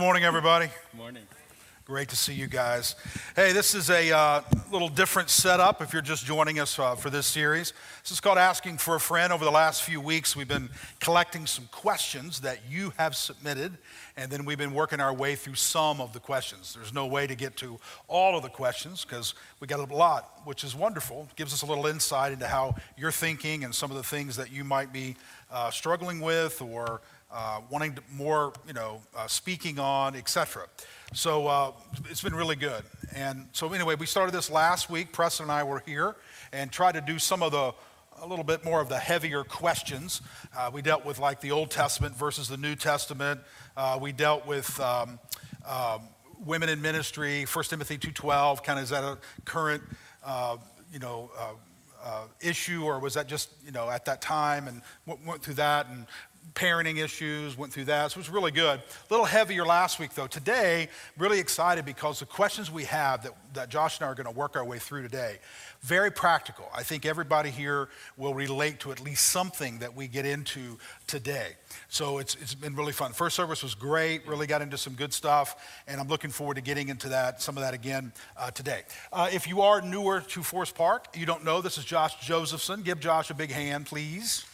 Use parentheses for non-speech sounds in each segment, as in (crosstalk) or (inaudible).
Good morning, everybody. Good morning. Great to see you guys. Hey, this is a uh, little different setup if you're just joining us uh, for this series. This is called Asking for a Friend. Over the last few weeks, we've been collecting some questions that you have submitted, and then we've been working our way through some of the questions. There's no way to get to all of the questions because we got a lot, which is wonderful. It gives us a little insight into how you're thinking and some of the things that you might be uh, struggling with or uh, wanting to more, you know, uh, speaking on, etc. So uh, it's been really good. And so anyway, we started this last week. Preston and I were here and tried to do some of the a little bit more of the heavier questions. Uh, we dealt with like the Old Testament versus the New Testament. Uh, we dealt with um, um women in ministry, 1 Timothy 2.12, kind of is that a current, you know, uh, issue or was that just you know at that time and went through that and parenting issues, went through that. So it was really good. A little heavier last week, though. Today, really excited because the questions we have that, that Josh and I are going to work our way through today, very practical. I think everybody here will relate to at least something that we get into today. So it's, it's been really fun. First service was great, really got into some good stuff, and I'm looking forward to getting into that, some of that again uh, today. Uh, if you are newer to Forest Park, you don't know, this is Josh Josephson. Give Josh a big hand, please.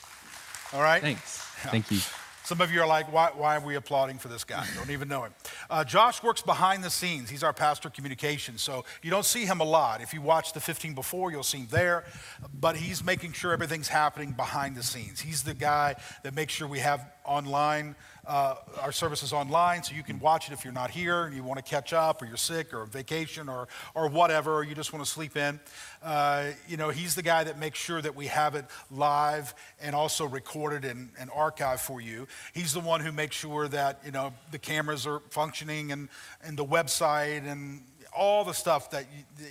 All right? Thanks. Thank you. Some of you are like, why, why, are we applauding for this guy? (laughs) Don't even know him. Uh, Josh works behind the scenes. He's our pastor of communications. So you don't see him a lot. If you watch the 15 before, you'll see him there. But he's making sure everything's happening behind the scenes. He's the guy that makes sure we have online uh, our services online so you can watch it if you're not here and you want to catch up or you're sick or on vacation or, or whatever, or you just want to sleep in. Uh, you know, he's the guy that makes sure that we have it live and also recorded and, and archived for you. He's the one who makes sure that, you know, the cameras are functioning and, and the website and all the stuff that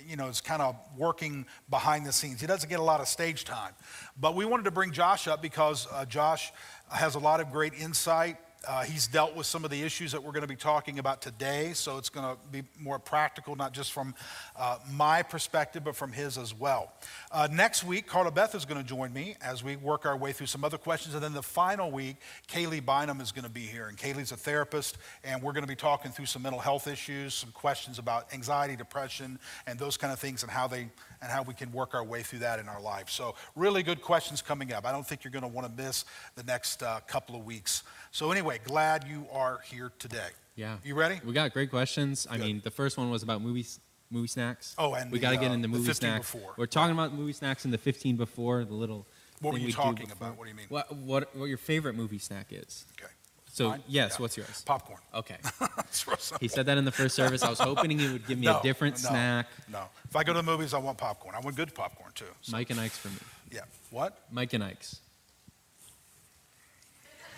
you know is kind of working behind the scenes. He doesn't get a lot of stage time, but we wanted to bring Josh up because uh, Josh has a lot of great insight uh, he's dealt with some of the issues that we're going to be talking about today, so it's going to be more practical, not just from uh, my perspective, but from his as well. Uh, next week, Carla Beth is going to join me as we work our way through some other questions. And then the final week, Kaylee Bynum is going to be here. And Kaylee's a therapist, and we're going to be talking through some mental health issues, some questions about anxiety, depression, and those kind of things, and how they and how we can work our way through that in our life. So, really good questions coming up. I don't think you're going to want to miss the next uh, couple of weeks. So, anyway, glad you are here today. Yeah. You ready? We got great questions. Good. I mean, the first one was about movies. Movie snacks. Oh, and we got to get uh, into movie snacks. Before. We're talking about movie snacks in the 15 before the little. What were you talking about? What do you mean? What, what, what your favorite movie snack is? Okay. So Mine? yes, yeah. what's yours? Popcorn. Okay. (laughs) he said that in the first service. I was hoping he would give me (laughs) no, a different no, snack. No. If I go to the movies, I want popcorn. I want good popcorn too. So. Mike and Ike's for me. Yeah. What? Mike and Ike's.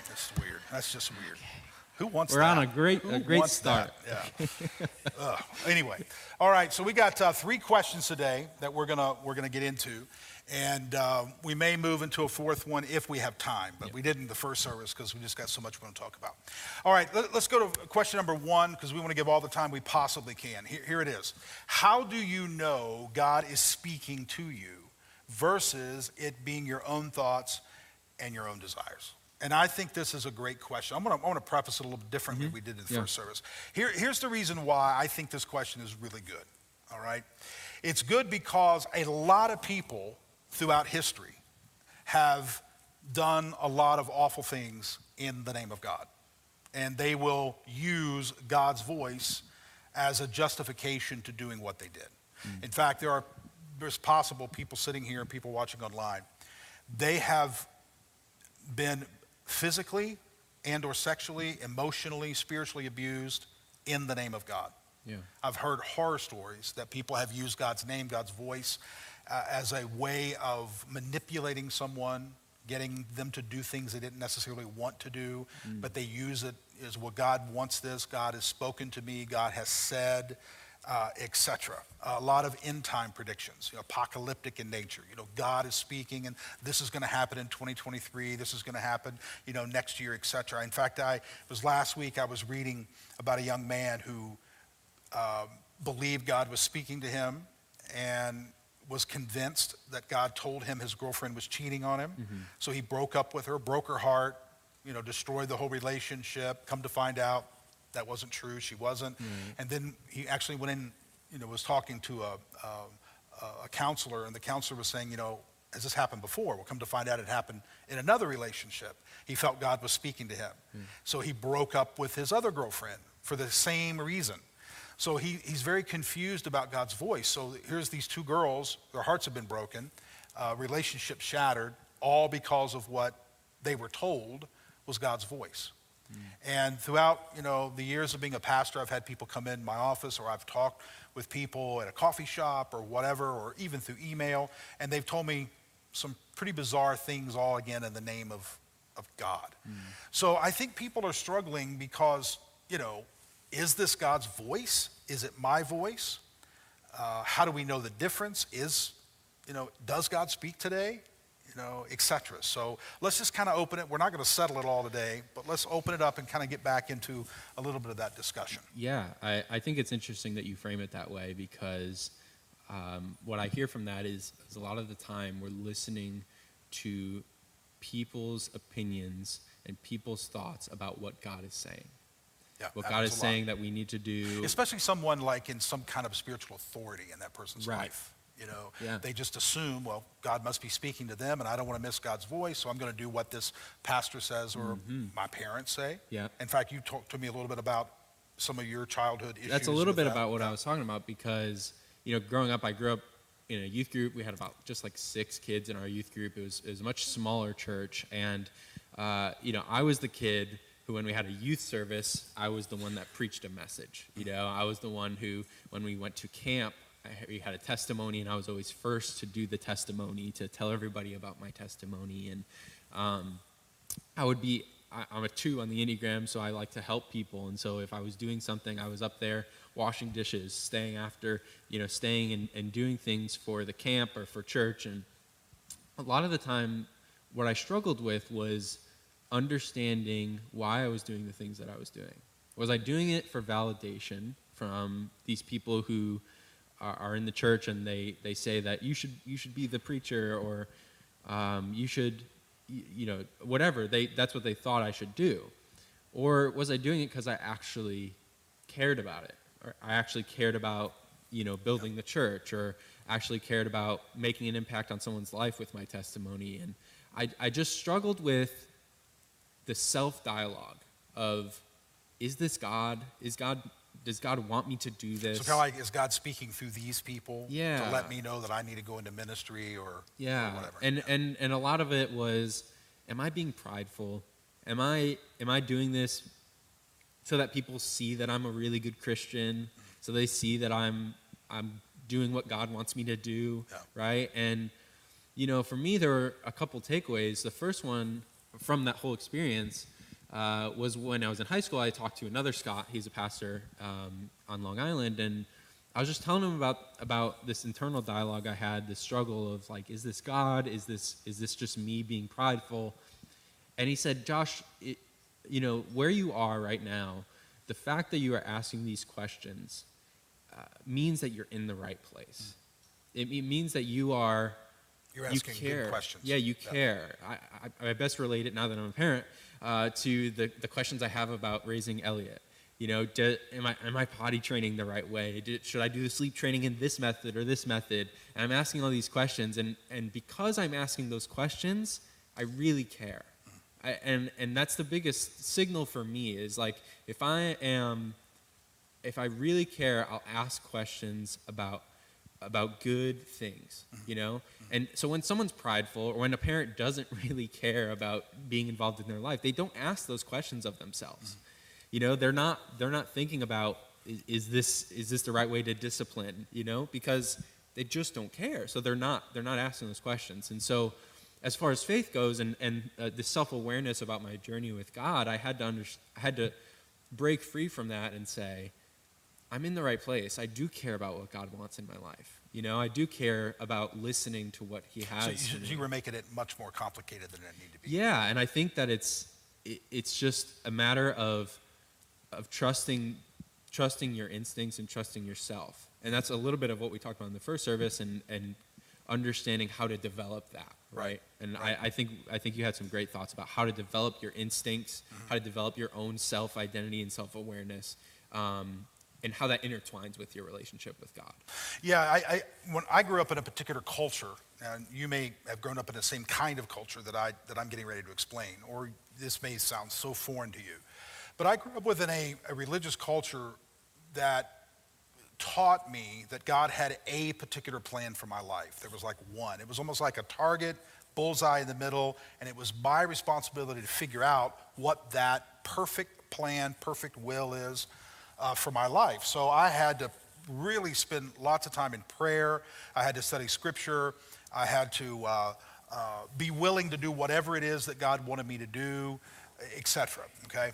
That's weird. That's just weird. Who wants to? We're that? on a great, Who a great start. That? Yeah. (laughs) anyway, all right. So we got uh, three questions today that we're gonna we're gonna get into, and uh, we may move into a fourth one if we have time. But we didn't the first service because we just got so much we want to talk about. All right. Let, us go to question number one because we want to give all the time we possibly can. Here, here it is. How do you know God is speaking to you versus it being your own thoughts and your own desires? And I think this is a great question. I'm going to, preface it a little differently mm-hmm. we did in the yeah. first service. Here, here's the reason why I think this question is really good, all right? It's good because a lot of people throughout history have done a lot of awful things in the name of God. And they will use God's voice as a justification to doing what they did. Mm. In fact, there are there's possible people sitting here and people watching online. They have been physically and or sexually, emotionally, spiritually abused in the name of God. Yeah. I've heard horror stories that people have used God's name, God's voice, uh, as a way of manipulating someone, getting them to do things they didn't necessarily want to do, mm. but they use it as well, God wants this, God has spoken to me, God has said uh, etc. A lot of end time predictions, you know, apocalyptic in nature. You know, God is speaking, and this is going to happen in 2023. This is going to happen, you know, next year, etc. In fact, I was last week. I was reading about a young man who uh, believed God was speaking to him, and was convinced that God told him his girlfriend was cheating on him. Mm-hmm. So he broke up with her, broke her heart, you know, destroyed the whole relationship. Come to find out, that wasn't true. She wasn't. And then he actually went in, you know, was talking to a, a, a counselor, and the counselor was saying, you know, has this happened before? We'll come to find out it happened in another relationship. He felt God was speaking to him. So he broke up with his other girlfriend for the same reason. So he, he's very confused about God's voice. So here's these two girls, their hearts have been broken, uh, relationships shattered, all because of what they were told was God's voice. And throughout, you know, the years of being a pastor, I've had people come in my office or I've talked with people at a coffee shop or whatever, or even through email, and they've told me some pretty bizarre things all again in the name of, of God. So I think people are struggling because, you know, is this God's voice? Is it my voice? Uh, how do we know the difference? Is, you know, does God speak today? You know, etc. So let's just kind of open it. We're not going to settle it all today, but let's open it up and kind of get back into a little bit of that discussion. Yeah, I, I think it's interesting that you frame it that way because um, what I hear from that is, is a lot of the time we're listening to people's opinions and people's thoughts about what God is saying. Yeah, What God is saying that we need to do. especially someone like in some kind of spiritual authority in that person's Right. life. You know, Yeah. they just assume, well, God must be speaking to them, and I don't want to miss God's voice, so I'm going to do what this pastor says or my parents say. Mm-hmm. Yeah. In fact, you talked to me a little bit about some of your childhood issues. That's a little bit that. about what Yeah. I was talking about because, you know, growing up, I grew up in a youth group. We had about just like six kids in our youth group. It was, it was a much smaller church. And, uh, you know, I was the kid who, when we had a youth service, I was the one that preached a message. You know, I was the one who, when we went to camp, we had a testimony, and I was always first to do the testimony, to tell everybody about my testimony. And, um, I would be, I, I'm a two on the Enneagram, so I like to help people. And so if I was doing something, I was up there washing dishes, staying after, you know, staying and, and doing things for the camp or for church. And a lot of the time, what I struggled with was understanding why I was doing the things that I was doing. Was I doing it for validation from these people who are, are in the church and they, they say that you should you should be the preacher or um, you should you, you know whatever they that's what they thought I should do, or was I doing it because I actually cared about it? Or I actually cared about you know building the church or actually cared about making an impact on someone's life with my testimony. And I, I just struggled with the self dialogue of is this God is God does God want me to do this So kind of like, is God speaking through these people Yeah. to let me know that I need to go into ministry or, or yeah. whatever? and and and a lot of it was am i being prideful? Am i am i doing this so that people see that i'm a really good christian? So they see that i'm i'm doing what god wants me to do Yeah. right? And you know for me there were a couple takeaways. The first one from that whole experience uh, was when i was in high school i talked to another scott he's a pastor um, on long island and I was just telling him about about this internal dialogue I had, this struggle of like, is this God? Is this is this just me being prideful? And he said, Josh, it, you know where you are right now, the fact that you are asking these questions uh, means that you're in the right place. It, it means that you are You're you asking care. good questions. Yeah, you care. I, I, I best relate it now that I'm a parent uh, to the, the questions I have about raising Elliot. You know, do, am, I, am I potty training the right way? Do, should I do the sleep training in this method or this method? And I'm asking all these questions, and, and because I'm asking those questions, I really care. I, and, and that's the biggest signal for me is like, if I am if I really care, I'll ask questions about about good things, you know? And so when someone's prideful or when a parent doesn't (laughs) really care about being involved in their life, they don't ask those questions of themselves. You know, they're not they're not thinking about is, is this is this the right way to discipline, you know? Because they just don't care. So they're not they're not asking those questions. And so as far as faith goes and and uh, the self-awareness about my journey with God, I had to under, I had to break free from that and say, I'm in the right place. I do care about what God wants in my life. You know, I do care about listening to what He has. So you, you were making it much more complicated than it needed to be. Yeah, and I think that it's it, it's just a matter of of trusting trusting your instincts and trusting yourself. And that's a little bit of what we talked about in the first service and and understanding how to develop that, right? And I, I think I think you had some great thoughts about how to develop your instincts, how to develop your own self identity and self awareness, um, and how that intertwines with your relationship with God. Yeah, I, I, when I grew up in a particular culture, and you may have grown up in the same kind of culture that, I, that I'm getting ready to explain, or this may sound so foreign to you. But I grew up within a, a religious culture that taught me that God had a particular plan for my life. There was like one. It was almost like a target, bullseye in the middle, and it was my responsibility to figure out what that perfect plan, perfect will is uh, for my life. So I had to really spend lots of time in prayer. I had to study scripture. I had to uh, uh, be willing to do whatever it is that God wanted me to do, etc. Okay.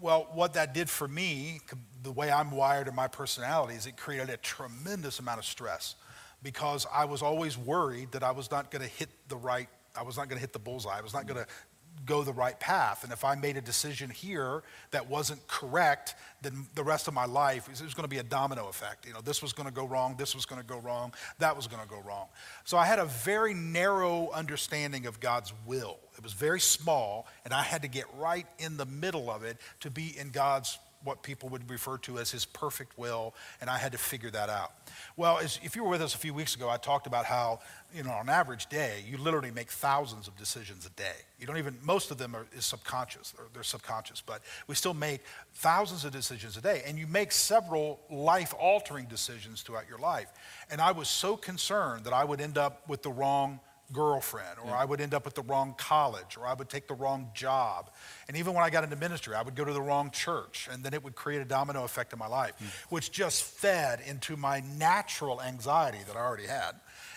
Well, what that did for me, the way I'm wired and my personality, is it created a tremendous amount of stress because I was always worried that I was not going to hit the right, I was not going to hit the bullseye. I was not going to go the right path. And if I made a decision here that wasn't correct, then the rest of my life it was going to be a domino effect. You know, this was going to go wrong, this was going to go wrong, that was going to go wrong. So I had a very narrow understanding of God's will. It was very small, and I had to get right in the middle of it to be in God's what people would refer to as his perfect will, and I had to figure that out. Well, as, if you were with us a few weeks ago, I talked about how, you know, on an average day, you literally make thousands of decisions a day. You don't even, most of them are is subconscious, they're, they're subconscious, but we still make thousands of decisions a day, and you make several life altering decisions throughout your life. And I was so concerned that I would end up with the wrong girlfriend, or I would end up at the wrong college, or I would take the wrong job. And even when I got into ministry, I would go to the wrong church, and then it would create a domino effect in my life, mm. which just fed into my natural anxiety that I already had.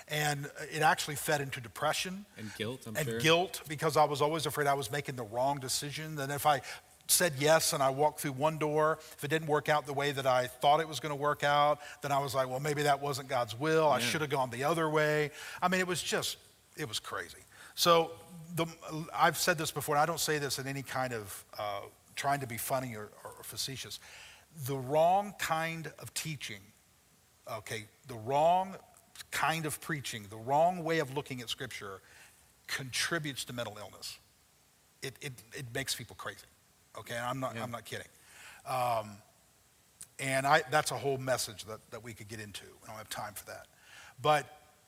And it actually fed into depression and guilt, I'm and sure. guilt because I was always afraid I was making the wrong decision. And if I said yes and I walked through one door. If it didn't work out the way that I thought it was going to work out, then I was like, well, maybe that wasn't God's will. I should have gone the other way. I mean, it was just it was crazy. So the, I've said this before, and I don't say this in any kind of uh, trying to be funny or, or facetious. The wrong kind of teaching, okay, the wrong kind of preaching, the wrong way of looking at Scripture contributes to mental illness. It, it, it makes people crazy, okay? I'm not, yeah. I'm not kidding. Um, and I, that's a whole message that, that we could get into. We don't have time for that. But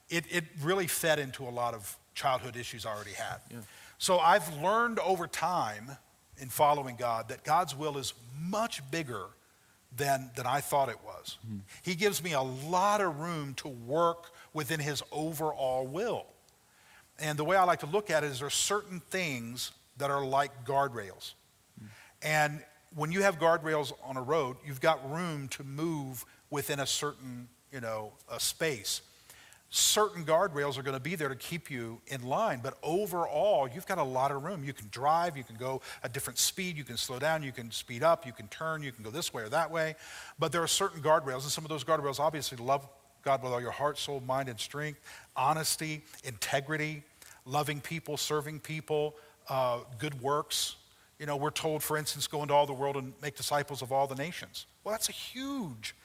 it, it really fed into a lot of childhood issues I already had. Yeah. So I've learned over time in following God that God's will is much bigger than, than I thought it was. Mm-hmm. He gives me a lot of room to work within His overall will. And the way I like to look at it is there are certain things that are like guardrails. Mm-hmm. And when you have guardrails on a road, you've got room to move within a certain, you know, a space certain guardrails are going to be there to keep you in line. But overall, you've got a lot of room. You can drive, you can go a different speed, you can slow down, you can speed up, you can turn, you can go this way or that way. But there are certain guardrails, and some of those guardrails obviously love God with all your heart, soul, mind, and strength, honesty, integrity, loving people, serving people, uh, good works. You know, we're told, for instance, go into all the world and make disciples of all the nations. Well, that's a huge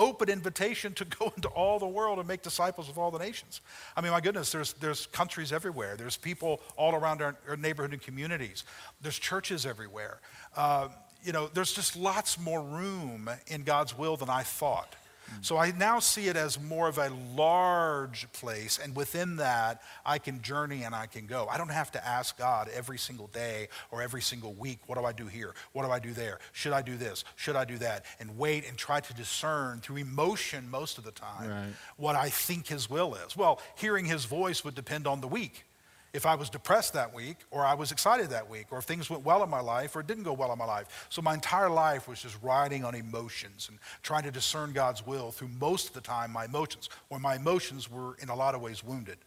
open invitation to (laughs) go into all the world and make disciples of all the nations. I mean, my goodness, there's, there's countries everywhere. There's people all around our, our neighborhood and communities. There's churches everywhere. Uh, you know, there's just lots more room in God's will than I thought. Mm. So I now see it as more of a large place, and within that, I can journey and I can go. I don't have to ask God every single day or every single week, what do I do here? What do I do there? Should I do this? Should I do that? And wait and try to discern through emotion most of the time right. what I think His will is. Well, hearing His voice would depend on the week if I was depressed that week, or I was excited that week, or if things went well in my life, or it didn't go well in my life. So my entire life was just riding on emotions and trying to discern God's will through most of the time my emotions, where my emotions were in a lot of ways wounded.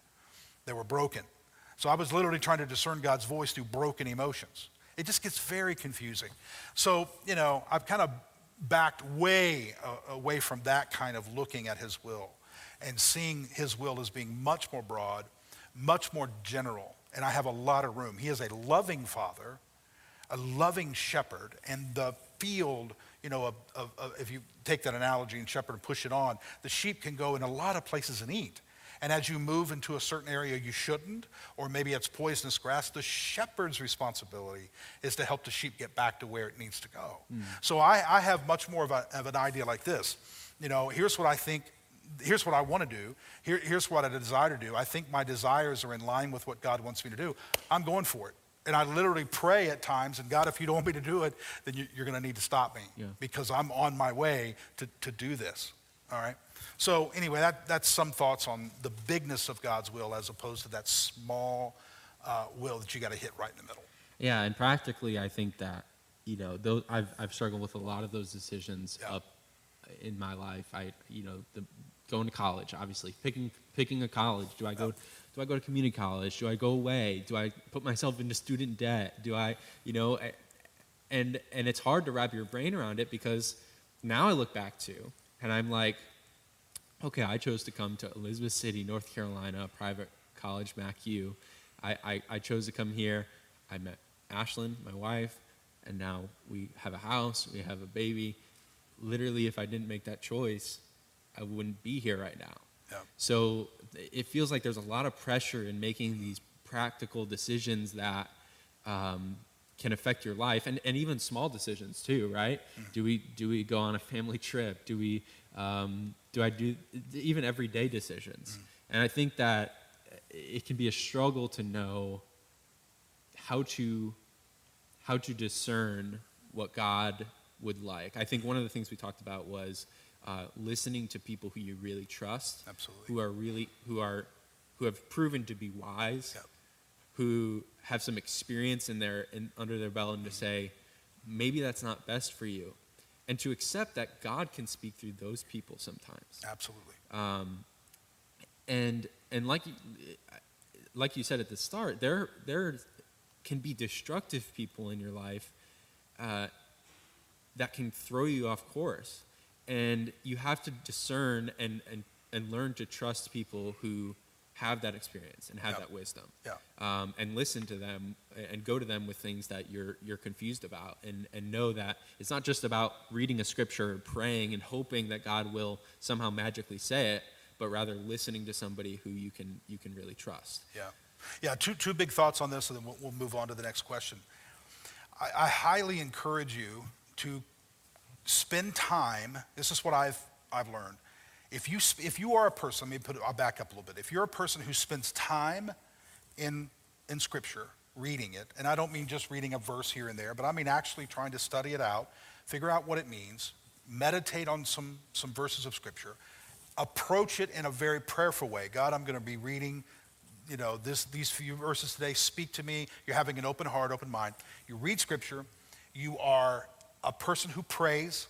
They were broken. So I was literally trying to discern God's voice through broken emotions. It just gets very confusing. So, you know, I've kind of backed way uh, away from that kind of looking at His will and seeing His will as being much more broad much more general, and I have a lot of room. He is a loving father, a loving shepherd, and the field, you know, of, of, of, if you take that analogy and shepherd and push it on, the sheep can go in a lot of places and eat. And as you move into a certain area you shouldn't, or maybe it's poisonous grass, the shepherd's responsibility is to help the sheep get back to where it needs to go. Hmm. So I, I have much more of, a, of an idea like this. You know, here's what I think here's what I want to do. Here, here's what I desire to do. I think my desires are in line with what God wants me to do. I'm going for it. And I literally pray at times, and God, if you don't want me to do it, then you, are going to need to stop me Yeah. because I'm on my way to, to do this. All right? So, anyway, that, that's some thoughts on the bigness of God's will as opposed to that small uh, will that you got to hit right in the middle. Yeah, and practically, I think that you know, those, I've I've struggled with a lot of those decisions Yeah. up in my life. I you know, the, going to college, obviously, picking picking a college. Do I go? Do I go to community college? Do I go away? Do I put myself into student debt? Do I, you know, and and it's hard to wrap your brain around it because now I look back to and I'm like, okay, I chose to come to Elizabeth City, North Carolina, private college, MacU. I, I, I chose to come here. I met Ashlyn, my wife, and now we have a house, we have a baby. Literally, if I didn't make that choice, I wouldn't be here right now. Yeah. So it feels like there's a lot of pressure in making these practical decisions that um, can affect your life, and, and even small decisions too, right? Do we do we go on a family trip? Do we um, do I do even everyday decisions? And I think that it can be a struggle to know how to how to discern what God would like. I think one of the things we talked about was uh, listening to people who you really trust, Absolutely. who are really who are who have proven to be wise, Yep. who have some experience in their in, under their belt, and to say maybe that's not best for you, and to accept that God can speak through those people sometimes Absolutely. um, and and like you, like you said at the start, there there can be destructive people in your life uh, that can throw you off course, and you have to discern and and and learn to trust people who have that experience and have Yeah. that wisdom Yeah. um, and listen to them and go to them with things that you're you're confused about and and know that it's not just about reading a scripture praying and hoping that God will somehow magically say it but rather listening to somebody who you can you can really trust Yeah. Yeah, two, two big thoughts on this, and then we'll, we'll move on to the next question. I, I highly encourage you to spend time. This is what I've, I've learned. If you, if you are a person, let me put I'll back up a little bit. If you're a person who spends time in, in Scripture, reading it, and I don't mean just reading a verse here and there, but I mean actually trying to study it out, figure out what it means, meditate on some, some verses of Scripture, approach it in a very prayerful way. God, I'm going to be reading you know, this, these few verses today speak to me. You're having an open heart, open mind. You read scripture. You are a person who prays.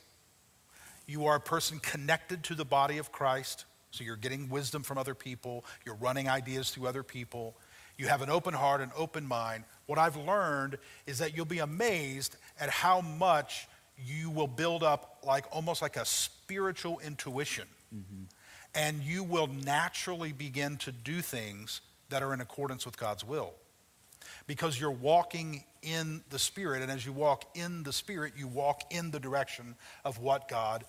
You are a person connected to the body of Christ. So you're getting wisdom from other people. You're running ideas through other people. You have an open heart, an open mind. What I've learned is that you'll be amazed at how much you will build up like almost like a spiritual intuition mm-hmm. and you will naturally begin to do things that are in accordance with God's will. Because you're walking in the Spirit, and as you walk in the Spirit, you walk in the direction of what God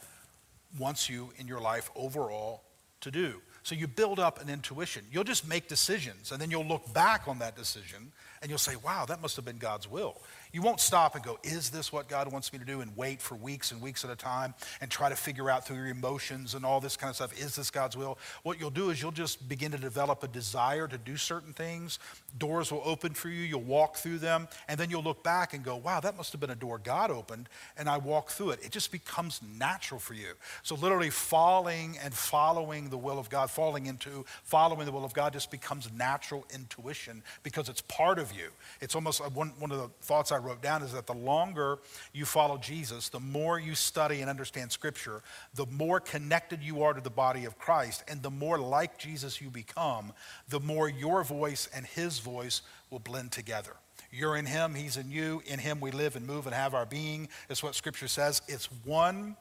wants you in your life overall to do. So you build up an intuition. You'll just make decisions, and then you'll look back on that decision and you'll say, wow, that must have been God's will. You won't stop and go, is this what God wants me to do? And wait for weeks and weeks at a time and try to figure out through your emotions and all this kind of stuff, is this God's will? What you'll do is you'll just begin to develop a desire to do certain things. Doors will open for you, you'll walk through them, and then you'll look back and go, wow, that must have been a door God opened, and I walked through it. It just becomes natural for you. So literally falling and following the will of God, falling into following the will of God just becomes natural intuition because it's part of you. It's almost uh, one, one of the thoughts I wrote down is that the longer you follow Jesus, the more you study and understand Scripture, the more connected you are to the body of Christ, and the more like Jesus you become, the more your voice and his voice will blend together. You're in him, he's in you. In him we live and move and have our being. Is what Scripture says. It's one,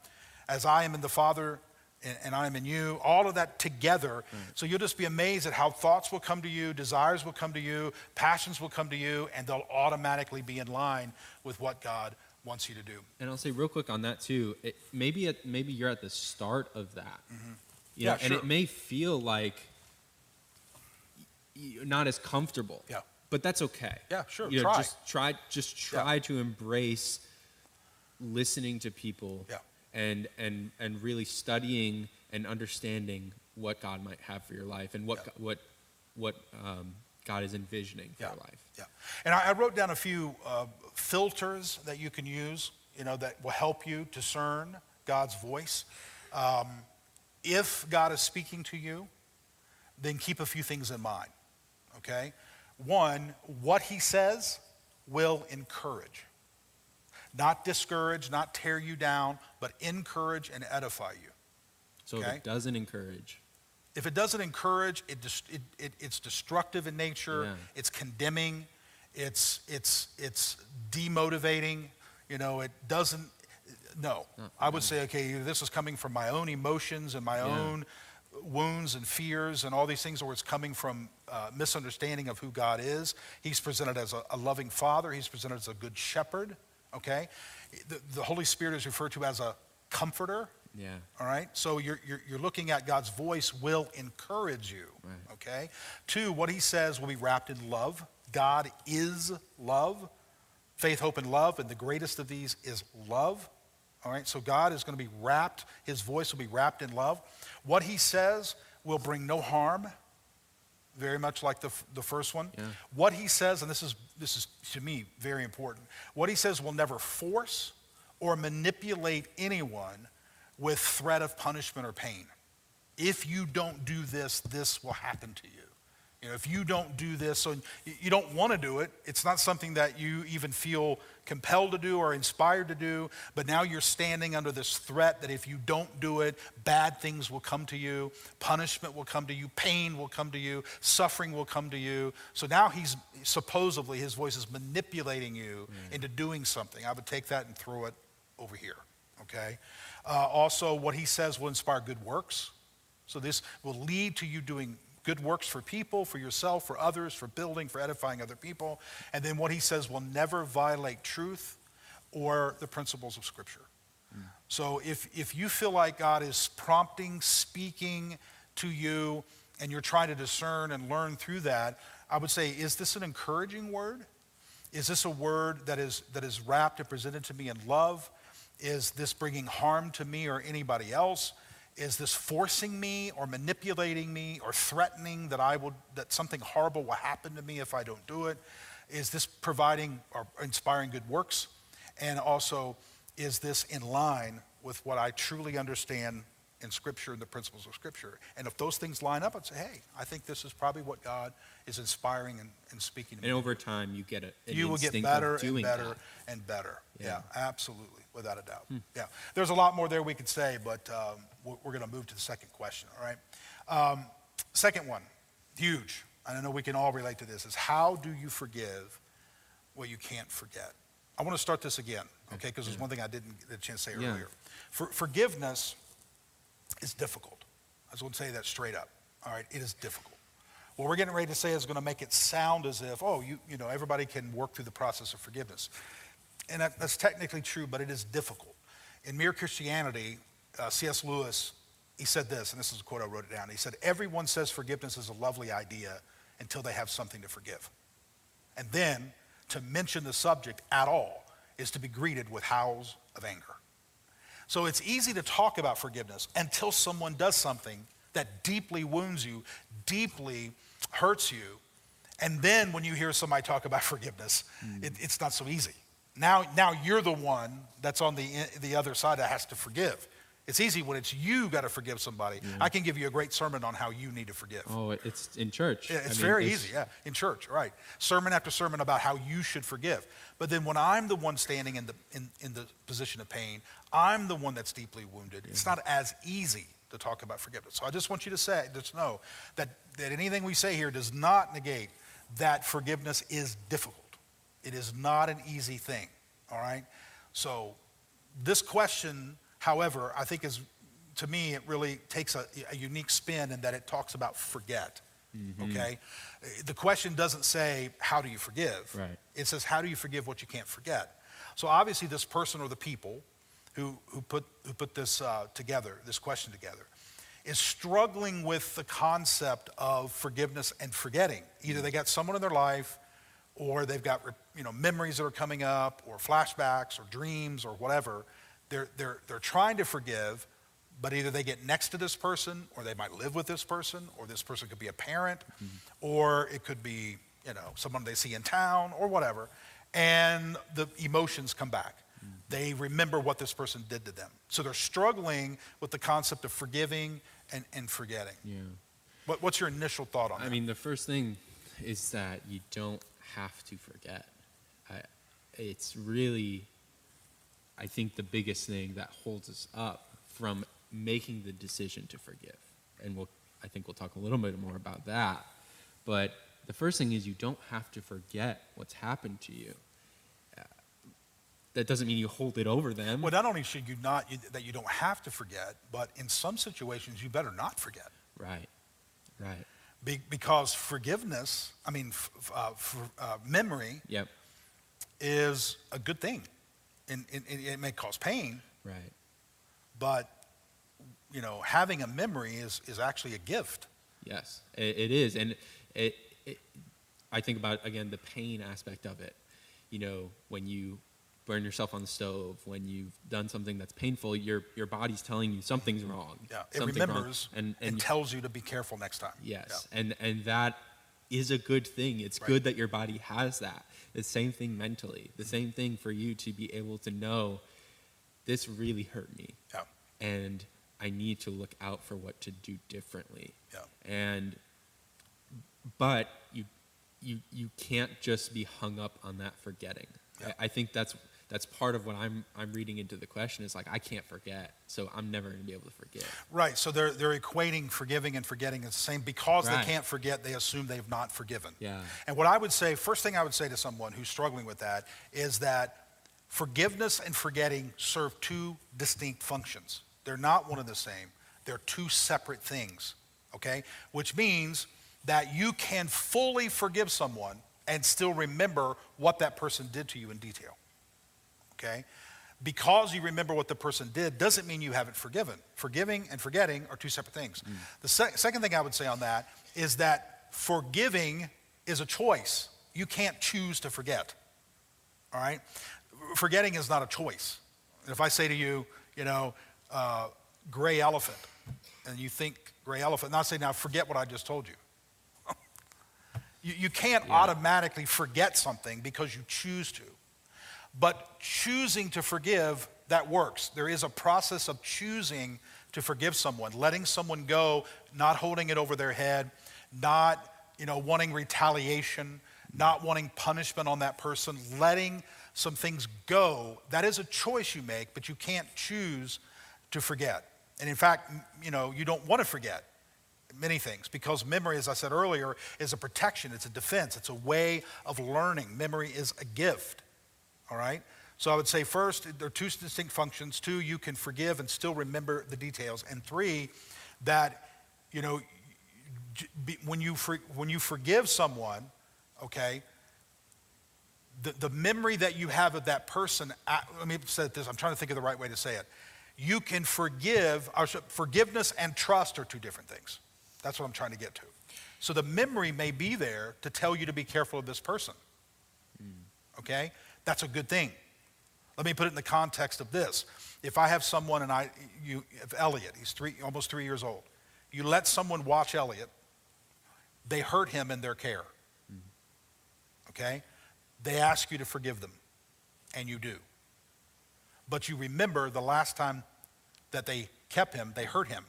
as I am in the Father and, and I am in you, all of that together. Mm. So you'll just be amazed at how thoughts will come to you, desires will come to you, passions will come to you, and they'll automatically be in line with what God wants you to do. and I'll say real quick on that too it, maybe at, maybe you're at the start of that mm-hmm. you Yeah, know, and it may feel like y- not as comfortable. Yeah. But that's okay. Yeah, sure, You know, try. Just try. Just try to embrace listening to people. Yeah. And and and really studying and understanding what God might have for your life and what Yeah. Go- what what um, God is envisioning for Yeah. your life. Yeah. And I, I wrote down a few uh, filters that you can use, you know, that will help you discern God's voice. Um, if God is speaking to you, then keep a few things in mind, okay? One, what he says will encourage. Not discourage, not tear you down, but encourage and edify you. So if it doesn't encourage, If it doesn't encourage, it, it, it, it's destructive in nature. Yeah. It's condemning. It's, it's, it's demotivating. You know, it doesn't, no. No, I would say, okay, this is coming from my own emotions and my Yeah. own wounds and fears and all these things, or it's coming from uh, misunderstanding of who God is. He's presented as a, a loving father, he's presented as a good shepherd, okay? The, the Holy Spirit is referred to as a comforter. yeah. All right? So you're, you're, you're looking at God's voice will encourage you. Right. Okay? Two, what he says will be wrapped in love. God is love. Faith, hope, and love. And the greatest of these is love. All right? So God is going to be wrapped, his voice will be wrapped in love. What he says will bring no harm, very much like the, the first one. Yeah. What he says, and this is, this is to me very important, what he says will never force or manipulate anyone with threat of punishment or pain. If you don't do this, this will happen to you. You know, if you don't do this, so you- don't want to do it, it's not something that you even feel compelled to do or inspired to do, but now you're standing under this threat that if you don't do it, bad things will come to you, punishment will come to you, pain will come to you, suffering will come to you. So now he's supposedly, his voice is manipulating you into doing something. I would take that and throw it over here, okay? Uh, also, what he says will inspire good works. So this will lead to you doing good works for people, for yourself, for others, for building, for edifying other people. And then what he says will never violate truth or the principles of Scripture. Hmm. So if, if you feel like God is prompting, speaking to you, and you're trying to discern and learn through that, I would say, is this an encouraging word? Is this a word that is, that is wrapped and presented to me in love? Is this bringing harm to me or anybody else? Is this forcing me or manipulating me or threatening that I will that something horrible will happen to me if I don't do it? Is this providing or inspiring good works? And also, is this in line with what I truly understand in Scripture and the principles of Scripture? And if those things line up, I'd say, hey, I think this is probably what God is inspiring and, and speaking to me And over time, you get an you will get better and better that. and better. Yeah, Yeah. absolutely, without a doubt. Yeah, there's a lot more there we could say, but um, we're, we're going to move to the second question. All right. Um, second one, huge. and I know we can all relate to this. Is how do you forgive what you can't forget? I want to start this again, okay? Because there's one thing I didn't get a chance to say Yeah. earlier. For, forgiveness is difficult. I just want to say that straight up. All right, it is difficult. What we're getting ready to say is going to make it sound as if, oh, you, you know, everybody can work through the process of forgiveness. And that, that's technically true, but it is difficult. In Mere Christianity, uh, C.S. Lewis, he said this, and this is a quote I wrote it down. He said, Everyone says forgiveness is a lovely idea until they have something to forgive. And then to mention the subject at all is to be greeted with howls of anger. So it's easy to talk about forgiveness until someone does something that deeply wounds you, deeply hurts you. And then when you hear somebody talk about (laughs) forgiveness, it, it's not so easy. Now, now you're the one that's on the, the other side that has to forgive. It's easy when it's you got to forgive somebody. I can give you a great sermon on how you need to forgive. Oh, it's in church. Yeah, I it's mean, very easy, yeah, in church, right. Sermon after sermon about how you should forgive. But then when I'm the one standing in the, in, in the position of pain, I'm the one that's deeply wounded. It's not as easy to talk about forgiveness. So I just want you to say, just know that, that anything we say here does not negate that forgiveness is difficult. It is not an easy thing, all right? So this question, however, I think is, to me, it really takes a, a unique spin in that it talks about forget. Okay? The question doesn't say, how do you forgive? Right. It says, how do you forgive what you can't forget? So obviously, this person or the people who, who, put, who put this uh, together, this question together, is struggling with the concept of forgiveness and forgetting. Either they got someone in their life, or they've got you know memories that are coming up, or flashbacks, or dreams, or whatever. They're they're they're trying to forgive, but either they get next to this person, or they might live with this person, or this person could be a parent, mm-hmm. or it could be you know someone they see in town, or whatever, and the emotions come back. They remember what this person did to them. So they're struggling with the concept of forgiving and, and forgetting. Yeah. What, what's your initial thought on I that? I mean, the first thing is that you don't have to forget. I, it's really, I think, the biggest thing that holds us up from making the decision to forgive. And we'll, I think we'll talk a little bit more about that. But the first thing is you don't have to forget what's happened to you that doesn't mean you hold it over them. Well, not only should you not, you, that you don't have to forget, but in some situations, you better not forget. Right, right. Be, because forgiveness, I mean, f, uh, for, uh, memory yep. is a good thing. And, and, and, it may cause pain. Right. But, you know, having a memory is, is actually a gift. Yes, it, it is. And it, it, I think about, again, the pain aspect of it. You know, when you burn yourself on the stove, when you've done something that's painful, your, your body's telling you something's mm-hmm. wrong. Yeah, it remembers and, and, and tells you to be careful next time. Yes, yeah. and, and that is a good thing. It's right. good that your body has that. The same thing mentally. The same thing for you to be able to know this really hurt me. Yeah. And I need to look out for what to do differently. Yeah. And but you you you can't just be hung up on that forgetting. Yeah. I, I think that's that's part of what I'm I'm reading into the question is like I can't forget, so I'm never going to be able to forget. Right. So they're they're equating forgiving and forgetting as the same because right. they can't forget. They assume they've not forgiven. Yeah. And what I would say, first thing I would say to someone who's struggling with that is that forgiveness and forgetting serve two distinct functions. They're not one and the same. They're two separate things. Okay. Which means that you can fully forgive someone and still remember what that person did to you in detail okay? Because you remember what the person did doesn't mean you haven't forgiven. Forgiving and forgetting are two separate things. Mm. The se- second thing I would say on that is that forgiving is a choice. You can't choose to forget, all right? Forgetting is not a choice. If I say to you, you know, uh, gray elephant, and you think gray elephant, not say, now forget what I just told you. (laughs) you, you can't yeah. automatically forget something because you choose to. But choosing to forgive, that works. There is a process of choosing to forgive someone, letting someone go, not holding it over their head, not you know, wanting retaliation, not wanting punishment on that person, letting some things go. That is a choice you make, but you can't choose to forget. And in fact, you know, you don't want to forget many things because memory, as I said earlier, is a protection, it's a defense, it's a way of learning. Memory is a gift all right? So I would say first, there are two distinct functions. Two, you can forgive and still remember the details. And three, that, you know, when you, for, when you forgive someone, okay, the, the memory that you have of that person, let me say this, I'm trying to think of the right way to say it. You can forgive, forgiveness and trust are two different things. That's what I'm trying to get to. So the memory may be there to tell you to be careful of this person. Mm. Okay? That's a good thing. Let me put it in the context of this. If I have someone and I, you, if Elliot, he's three, almost three years old, you let someone watch Elliot, they hurt him in their care. Okay? They ask you to forgive them, and you do. But you remember the last time that they kept him, they hurt him.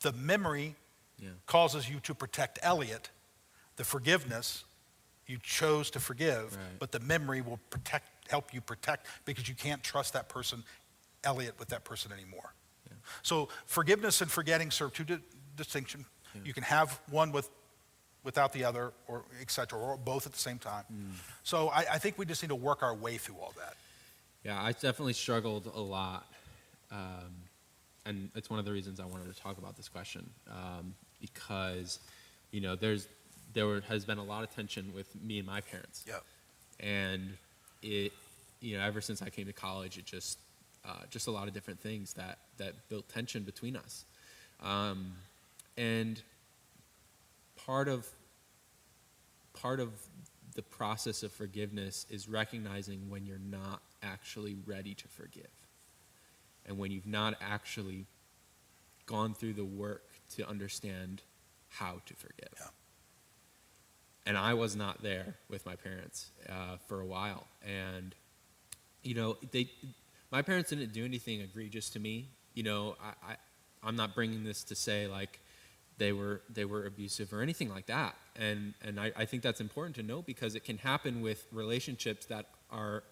The memory yeah. causes you to protect Elliot. The forgiveness you chose to forgive, right. but the memory will protect, help you protect because you can't trust that person, Elliot, with that person anymore. Yeah. So forgiveness and forgetting serve two di- distinctions. Yeah. You can have one with, without the other, or etc., or both at the same time. Mm. So I, I, think we just need to work our way through all that. Yeah, I definitely struggled a lot. Um, and it's one of the reasons I wanted to talk about this question um, because, you know, there's there were, has been a lot of tension with me and my parents. Yeah. And it, you know, ever since I came to college, it just, uh, just a lot of different things that, that built tension between us. Um, and part of part of the process of forgiveness is recognizing when you're not actually ready to forgive and when you've not actually gone through the work to understand how to forgive. Yeah. And I was not there with my parents uh, for a while. And, you know, they, my parents didn't do anything egregious to me. You know, I, I, I'm not bringing this to say like they were they were abusive or anything like that. And and I, I think that's important to know because it can happen with relationships that are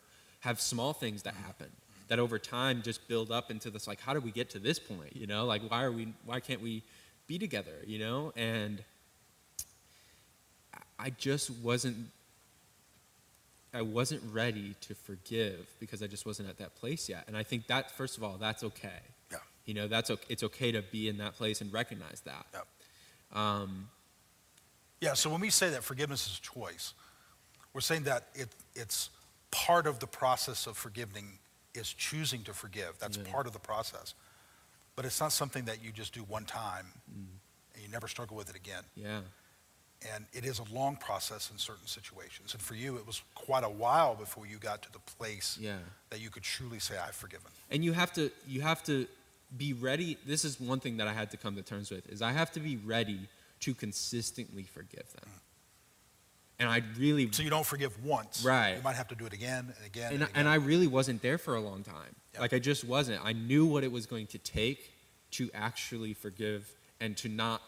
have small things that happen that over time just build up into this like how do we get to this point you know like why are we why can't we be together you know and i just wasn't i wasn't ready to forgive because i just wasn't at that place yet and i think that first of all that's okay Yeah. you know that's okay it's okay to be in that place and recognize that Yeah. um, Yeah, so when we say that forgiveness is a choice, we're saying that it, it's part of the process of forgiving is choosing to forgive. That's Yeah. part of the process. But it's not something that you just do one time Mm. and you never struggle with it again. yeah And it is a long process in certain situations. And for you, it was quite a while before you got to the place yeah that you could truly say, I've forgiven. and you have to you have to be ready this is one thing that i had to come to terms with is i have to be ready to consistently forgive them mm. and i really So you don't forgive once. Right. You might have to do it again and again and, and, again. and i really wasn't there for a long time Yeah. like i just wasn't i knew what it was going to take to actually forgive and to not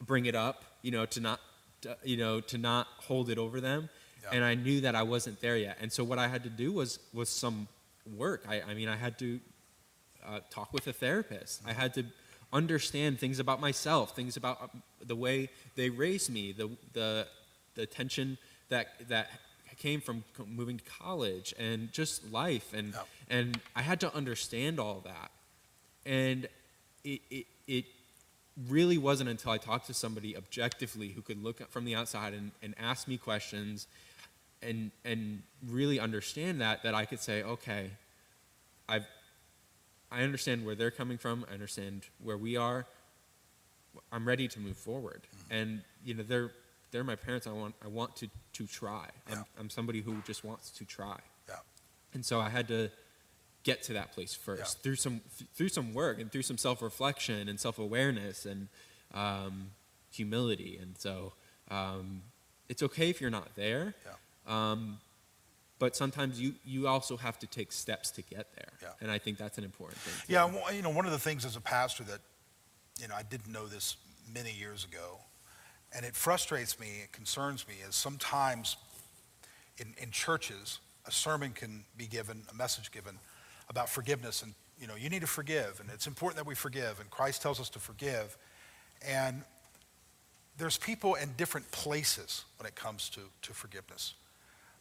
bring it up you know to not to, you know to not hold it over them. Yeah. and i knew that i wasn't there yet. And so what i had to do was was some work. I, I mean i had to uh, talk with a therapist. I had to understand things about myself things about uh, the way they raised me the the the tension that that came from moving to college and just life. And Yeah. and I had to understand all that. And it, it it really wasn't until I talked to somebody objectively who could look from the outside and, and ask me questions and and really understand that that I could say okay I've I understand where they're coming from. I understand where we are. I'm ready to move forward. Mm-hmm. And you know they're they're my parents. I want I want to to try. I'm, I'm somebody who just wants to try. Yeah. and so I had to get to that place first Yeah. through some through some work and through some self reflection and self awareness and um, humility. And so um, it's okay if you're not there. Um, but sometimes you, you also have to take steps to get there. Yeah. And I think that's an important thing. Yeah, well, you know, one of the things as a pastor that, you know, I didn't know this many years ago, and it frustrates me, it concerns me, is sometimes in, in churches, a sermon can be given, a message given about forgiveness, and, you know, you need to forgive, and it's important that we forgive, and Christ tells us to forgive. And there's people in different places when it comes to, to forgiveness.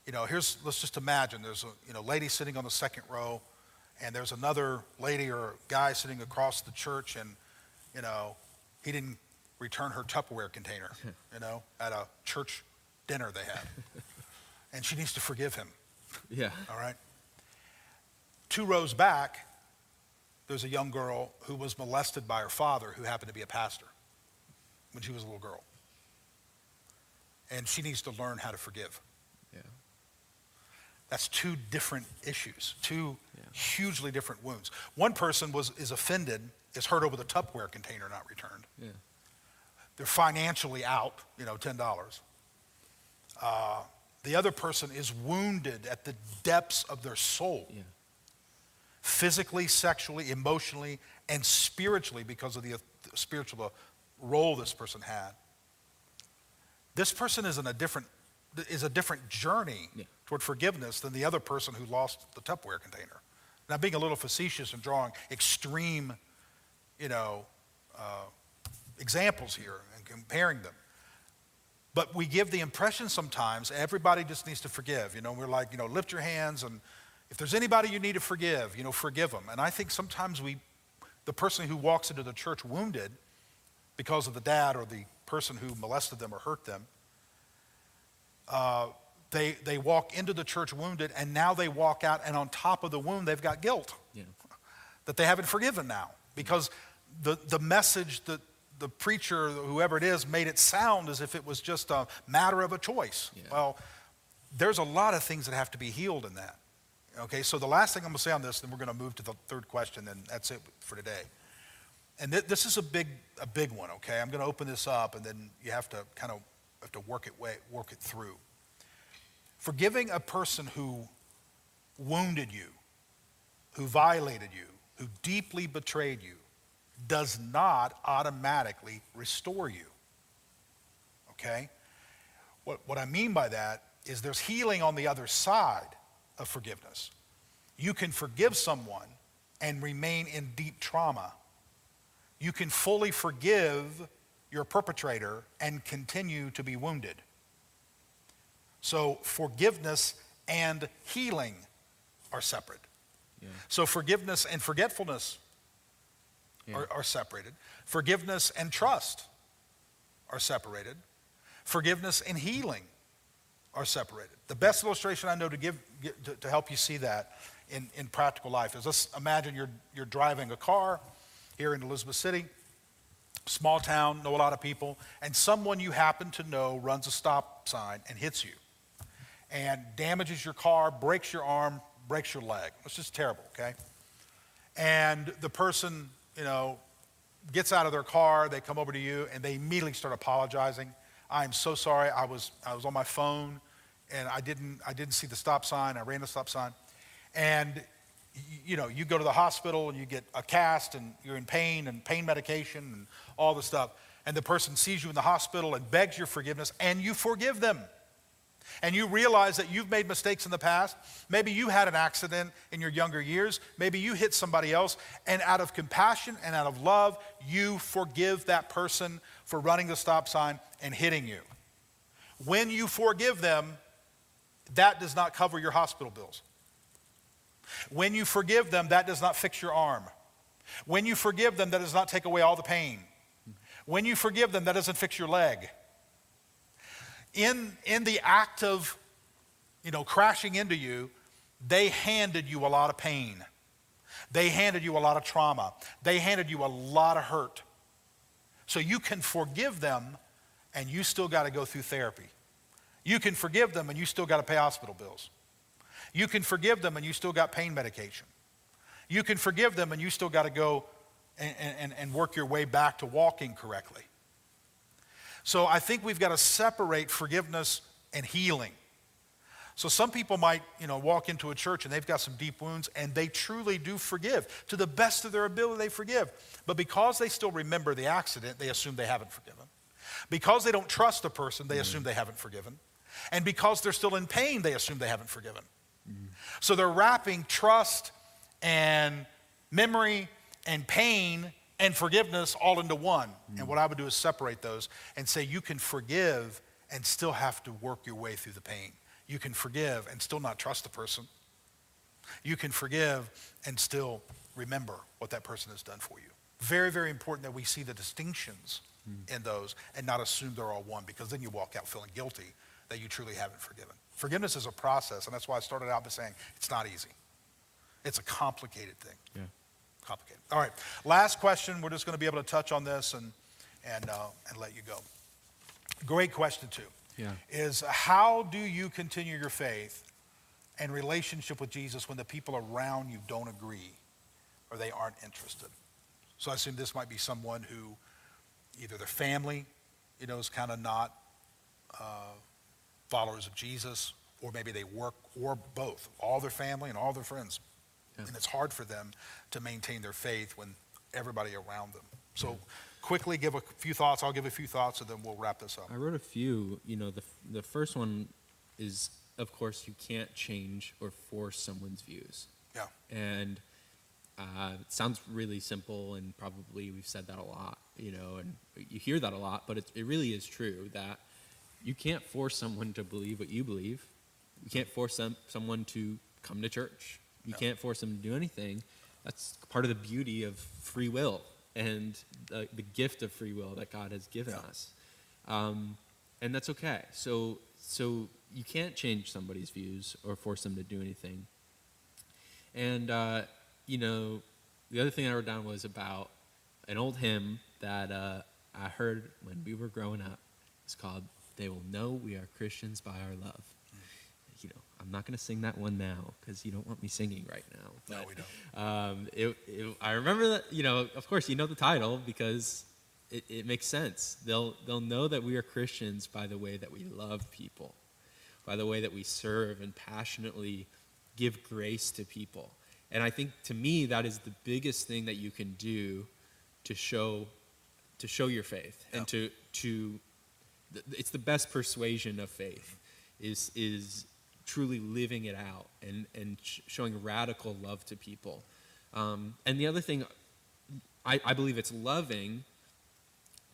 You know, here's, let's just imagine there's a, you know, lady sitting on the second row, and there's another lady or guy sitting across the church, and, you know, he didn't return her Tupperware container, (laughs) you know, at a church dinner they had. (laughs) and she needs to forgive him, Yeah. all right? Two rows back, there's a young girl who was molested by her father, who happened to be a pastor when she was a little girl. And she needs to learn how to forgive. Yeah. That's two different issues, two Yeah. hugely different wounds. One person was, is offended, is hurt over the Tupperware container not returned. Yeah. They're financially out, you know, $10. Uh, the other person is wounded at the depths of their soul, Yeah. Physically, sexually, emotionally, and spiritually because of the spiritual role this person had. This person is in a different is a different journey Yeah. toward forgiveness than the other person who lost the Tupperware container. Now, being a little facetious and drawing extreme, you know, uh, examples here and comparing them. But we give the impression sometimes everybody just needs to forgive. You know, we're like, you know, lift your hands and if there's anybody you need to forgive, you know, forgive them. And I think sometimes we, the person who walks into the church wounded because of the dad or the person who molested them or hurt them, uh, they, they walk into the church wounded and now they walk out and on top of the wound they've got guilt Yeah. (laughs) that they haven't forgiven now because the, the message that the preacher, whoever it is, made it sound as if it was just a matter of a choice. Yeah. Well, there's a lot of things that have to be healed in that. Okay, so the last thing I'm going to say on this, then we're going to move to the third question, and that's it for today. And th- this is a big, a big one. Okay, I'm going to open this up, and then you have to kind of have to work it way, work it through. Forgiving a person who wounded you, who violated you, who deeply betrayed you, does not automatically restore you. Okay? What, what I mean by that is there's healing on the other side of forgiveness. You can forgive someone and remain in deep trauma. You can fully forgive your perpetrator and continue to be wounded. So, forgiveness and healing are separate. Yeah. So, forgiveness and forgetfulness Yeah. are, are separated. Forgiveness and trust are separated. Forgiveness and healing are separated. The best illustration I know to give to, to help you see that in, in practical life is let's imagine you're, you're driving a car here in Elizabeth City, small town, know a lot of people, and someone you happen to know runs a stop sign and hits you and damages your car, breaks your arm, breaks your leg. It's just terrible, okay? And the person, you know, gets out of their car, they come over to you, and they immediately start apologizing. I'm so sorry. I was, I was on my phone, and I didn't, I didn't see the stop sign. I ran the stop sign. And, you know, you go to the hospital, and you get a cast, and you're in pain, and pain medication, and all the stuff. And the person sees you in the hospital and begs your forgiveness, and you forgive them and you realize that you've made mistakes in the past, maybe you had an accident in your younger years, maybe you hit somebody else, and out of compassion and out of love, you forgive that person for running the stop sign and hitting you. When you forgive them, that does not cover your hospital bills. When you forgive them, that does not fix your arm. When you forgive them, that does not take away all the pain. When you forgive them, that doesn't fix your leg in, in the act of, you know, crashing into you, they handed you a lot of pain. They handed you a lot of trauma. They handed you a lot of hurt. So you can forgive them and you still got to go through therapy. You can forgive them and you still got to pay hospital bills. You can forgive them and you still got pain medication. You can forgive them and you still got to go and, and, and work your way back to walking correctly. So I think we've got to separate forgiveness and healing. So some people might, you know, walk into a church and they've got some deep wounds and they truly do forgive. To the best of their ability, they forgive. But because they still remember the accident, they assume they haven't forgiven. Because they don't trust the person, they assume mm. they haven't forgiven. And because they're still in pain, they assume they haven't forgiven. Mm. So they're wrapping trust and memory and pain and forgiveness all into one. And what I would do is separate those and say you can forgive and still have to work your way through the pain. You can forgive and still not trust the person. You can forgive and still remember what that person has done for you. Very, very important that we see the distinctions in those and not assume they're all one because then you walk out feeling guilty that you truly haven't forgiven. Forgiveness is a process, and that's why I started out by saying it's not easy. It's a complicated thing Yeah. complicated. All right, last question. We're just going to be able to touch on this and, and, uh, and let you go. Great question, too. Yeah. Is how do you continue your faith and relationship with Jesus when the people around you don't agree or they aren't interested? So I assume this might be someone who either their family, you know, is kind of not uh, followers of Jesus, or maybe they work, or both, all their family and all their friends. Yeah. And it's hard for them to maintain their faith when everybody around them. So quickly give a few thoughts. I'll give a few thoughts, and then we'll wrap this up. I wrote a few. You know, the the first one is, of course, you can't change or force someone's views. Yeah. And uh, it sounds really simple, and probably we've said that a lot. You know, and you hear that a lot, but it, it really is true that you can't force someone to believe what you believe. You can't force them, someone to come to church. You No. can't force them to do anything. That's part of the beauty of free will and the, the gift of free will that God has given Yeah. us. Um, and that's okay. So, so you can't change somebody's views or force them to do anything. And uh, you know, the other thing I wrote down was about an old hymn that uh, I heard when we were growing up. It's called "They Will Know We Are Christians by Our Love." You know, I'm not going to sing that one now because you don't want me singing right now. No, we don't. Um, it, it, I remember that. You know, of course, you know the title because it, it makes sense. They'll they'll know that we are Christians by the way that we love people, by the way that we serve and passionately give grace to people. And I think to me that is the biggest thing that you can do to show to show your faith and to to it's the best persuasion of faith is is truly living it out and and sh- showing radical love to people. Um, and the other thing, I, I believe it's loving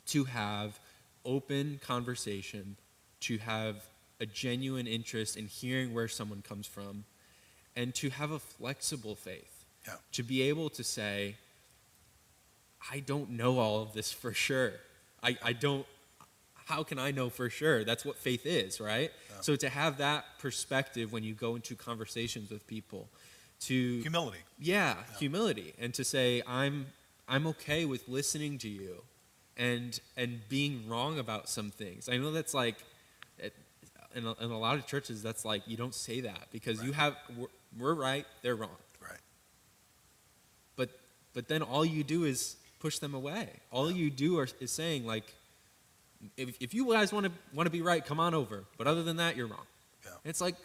to have open conversation, to have a genuine interest in hearing where someone comes from, and to have a flexible faith. Yeah. To be able to say, I don't know all of this for sure. I, I don't, how can I know for sure? That's what faith is, right? Yeah. So to have that perspective when you go into conversations with people, to Humility. yeah, humility, and to say I'm I'm okay with listening to you, and and being wrong about some things. I know that's like, in, a, in a lot of churches, that's like you don't say that because you have we're, we're right, they're wrong. Right. But but then all you do is push them away. All you do are, is saying like, if, if you guys want to want to be right, come on over. But other than that, you're wrong. Yeah. It's like,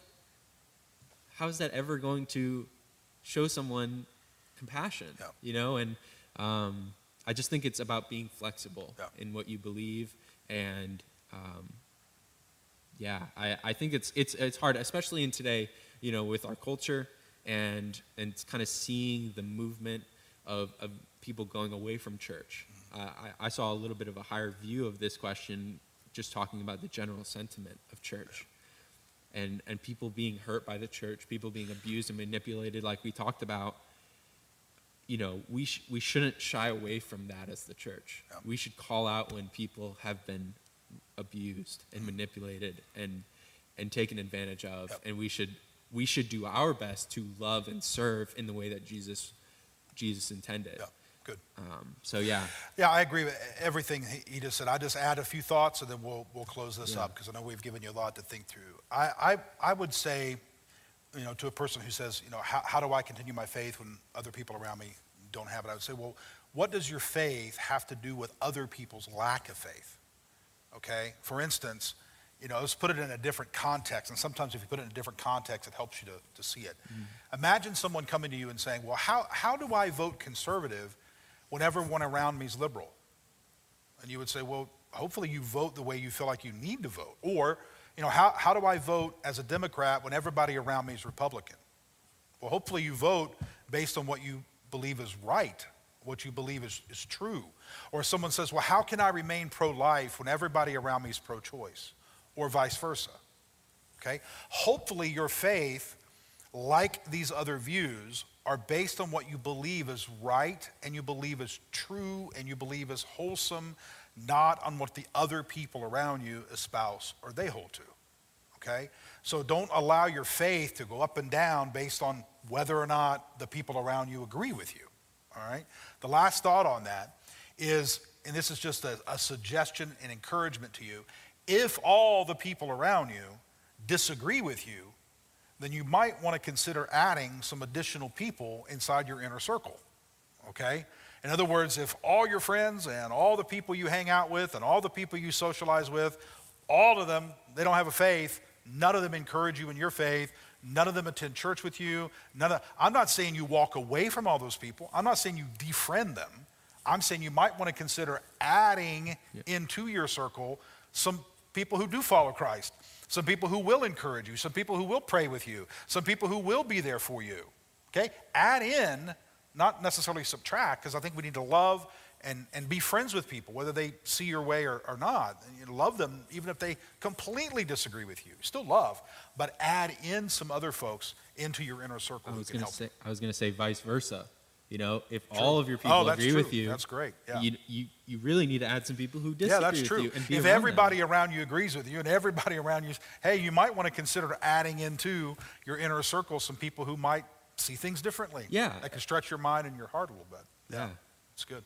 how is that ever going to show someone compassion? Yeah. You know, and um, I just think it's about being flexible Yeah. in what you believe, and um, yeah, I, I think it's it's it's hard, especially in today, you know, with our culture and and kind of seeing the movement of, of people going away from church. Uh, I, I saw a little bit of a higher view of this question just talking about the general sentiment of church. And, and people being hurt by the church, people being abused and manipulated, like we talked about, you know, we, sh- we shouldn't shy away from that as the church. Yeah. We should call out when people have been abused and manipulated and, and taken advantage of. Yep. And we should, we should do our best to love and serve in the way that Jesus, Jesus intended. Good. Um, so, yeah. Yeah, I agree with everything he- he just said. I just add a few thoughts and then we'll, we'll close this Yeah. up because I know we've given you a lot to think through. I, I, I would say, you know, to a person who says, you know, how, how do I continue my faith when other people around me don't have it? I would say, well, what does your faith have to do with other people's lack of faith? Okay? For instance, you know, let's put it in a different context. And sometimes if you put it in a different context, it helps you to, to see it. Imagine someone coming to you and saying, well, how, how do I vote conservative when everyone around me is liberal? And you would say, well, hopefully you vote the way you feel like you need to vote. Or, you know, how, how do I vote as a Democrat when everybody around me is Republican? Well, hopefully you vote based on what you believe is right, what you believe is, is true. Or someone says, well, how can I remain pro life when everybody around me is pro choice? Or vice versa. Okay? Hopefully your faith, like these other views, are based on what you believe is right and you believe is true and you believe is wholesome, not on what the other people around you espouse or they hold to okay? So don't allow your faith to go up and down based on whether or not the people around you agree with you, all right? The last thought on that is, and this is just a, a suggestion and encouragement to you, if all the people around you disagree with you, then you might want to consider adding some additional people inside your inner circle, okay? In other words, if all your friends and all the people you hang out with and all the people you socialize with, all of them, they don't have a faith, none of them encourage you in your faith, none of them attend church with you, none of, I'm not saying you walk away from all those people. I'm not saying you defriend them. I'm saying you might want to consider adding into your circle some people who do follow Christ, some people who will encourage you, some people who will pray with you, some people who will be there for you. Okay? Add in, not necessarily subtract, because I think we need to love and, and be friends with people, whether they see your way or, or not. And you love them even if they completely disagree with you. Still love, but add in some other folks into your inner circle I who can help. say I was gonna say vice versa. You know, if True. all of your people Oh, agree true. with you, That's great, yeah. you, you you really need to add some people who disagree Yeah, that's true. If everybody them. around you agrees with you and everybody around you, hey, you might want to consider adding into your inner circle some people who might see things differently. Yeah. That can stretch your mind and your heart a little bit. yeah, It's good.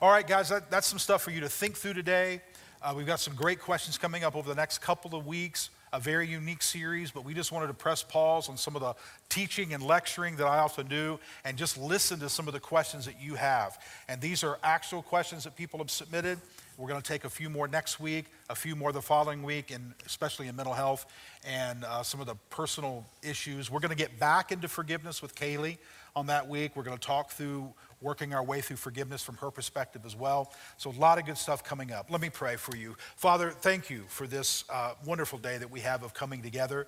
All right, guys, that, that's some stuff for you to think through today. Uh, we've got some great questions coming up over the next couple of weeks, a very unique series, but we just wanted to press pause on some of the teaching and lecturing that I often do and just listen to some of the questions that you have. And these are actual questions that people have submitted. We're going to take a few more next week, a few more the following week, and especially in mental health and uh, some of the personal issues. We're going to get back into forgiveness with Kaylee on that week. We're going to talk through working our way through forgiveness from her perspective as well. So, a lot of good stuff coming up. Let me pray for you. Father, thank you for this uh, wonderful day that we have of coming together.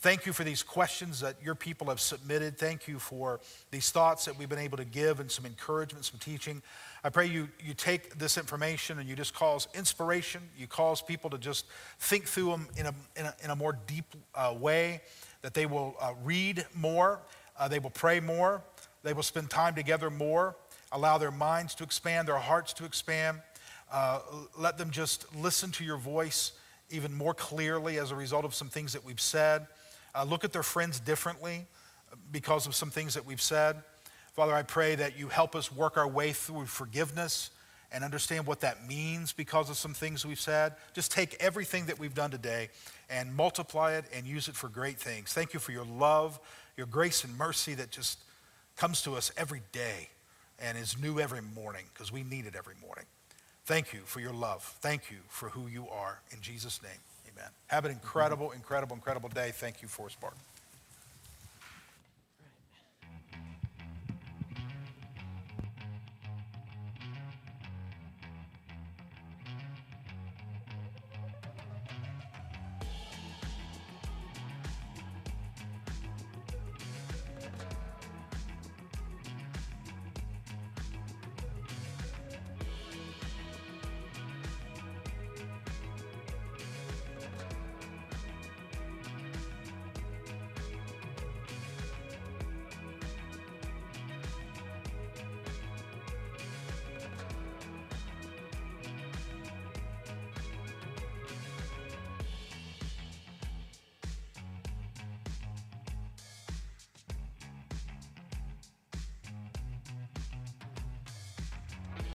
Thank you for these questions that your people have submitted. Thank you for these thoughts that we've been able to give and some encouragement, some teaching. I pray you, you take this information and you just cause inspiration. You cause people to just think through them in a, in a, in a more deep uh, way, that they will uh, read more, uh, they will pray more, they will spend time together more, allow their minds to expand, their hearts to expand. Uh, let them just listen to your voice even more clearly as a result of some things that we've said. Uh, look at their friends differently because of some things that we've said. Father, I pray that you help us work our way through forgiveness and understand what that means because of some things we've said. Just take everything that we've done today and multiply it and use it for great things. Thank you for your love, your grace and mercy that just comes to us every day and is new every morning because we need it every morning. Thank you for your love. Thank you for who you are. In Jesus' name, amen. Have an mm-hmm. incredible, incredible, incredible day. Thank you for Spartan.